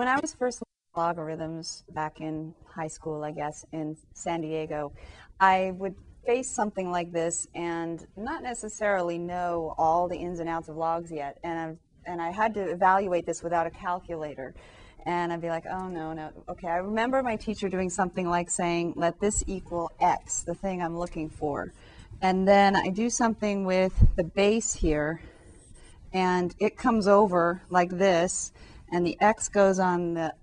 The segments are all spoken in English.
When I was first learning logarithms back in high school, I guess, in San Diego, I would face something like this and not necessarily know all the ins and outs of logs yet. And I, and I had to evaluate this without a calculator. And I'd be like, oh, no, no. Okay, I remember my teacher doing something like saying, let this equal x, the thing I'm looking for. And then I do something with the base here, and it comes over like this, and the x goes on the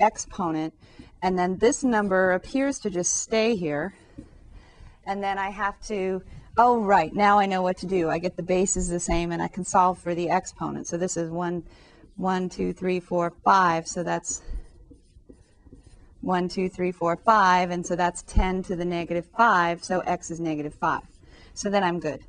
exponent, and then this number appears to just stay here. And then I have to, oh, right, now I know what to do. I get the bases the same, and I can solve for the exponent. So this is 1, 1, 2, 3, 4, 5. So that's 1, 2, 3, 4, 5. And so that's 10 to the negative 5. So x is negative 5. So then I'm good.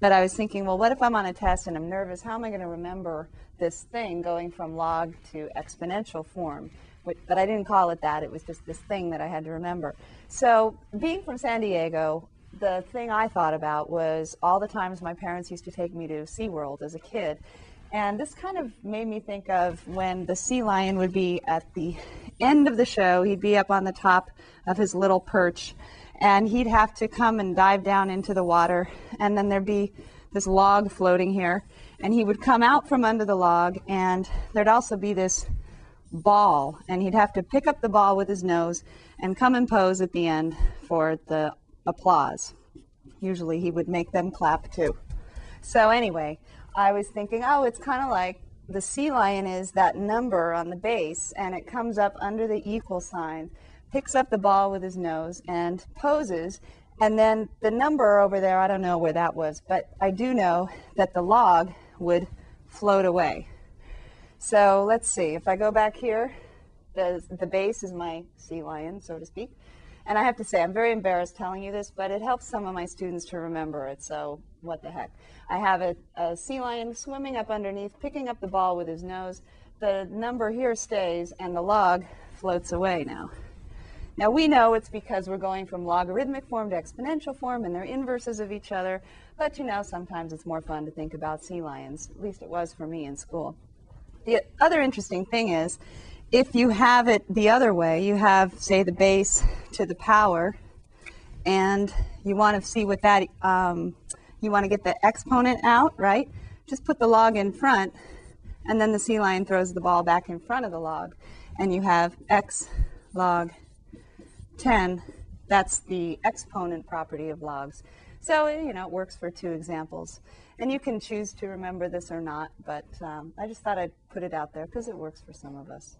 But I was thinking, well, what if I'm on a test and I'm nervous? How am I going to remember this thing going from log to exponential form? But I didn't call it that. It was just this thing that I had to remember. So, being from San Diego, the thing I thought about was all the times my parents used to take me to SeaWorld as a kid. And this kind of made me think of when the sea lion would be at the end of the show, he'd be up on the top of his little perch, and he'd have to come and dive down into the water, and then there'd be this log floating here, and he would come out from under the log, and there'd also be this ball, and he'd have to pick up the ball with his nose and come and pose at the end for the applause. Usually he would make them clap too. So, anyway, I was thinking, oh, it's kind of like the sea lion is that number on the base, and it comes up under the equal sign, picks up the ball with his nose, and poses. And then the number over there, I don't know where that was, but I do know that the log would float away. So let's see, if I go back here, the, the base is my sea lion, so to speak. And I have to say, I'm very embarrassed telling you this, but it helps some of my students to remember it, so what the heck. I have a, a sea lion swimming up underneath, picking up the ball with his nose. The number here stays, and the log floats away now. Now we know it's because we're going from logarithmic form to exponential form, and they're inverses of each other, but you know, sometimes it's more fun to think about sea lions. At least it was for me in school. The other interesting thing is, if you have it the other way, you have, say, the base to the power, and you want to see what that, um, you want to get the exponent out, right? Just put the log in front, and then the sea lion throws the ball back in front of the log, and you have x log 10. That's the exponent property of logs. So, you know, it works for two examples. And you can choose to remember this or not, but um, I just thought I'd put it out there because it works for some of us.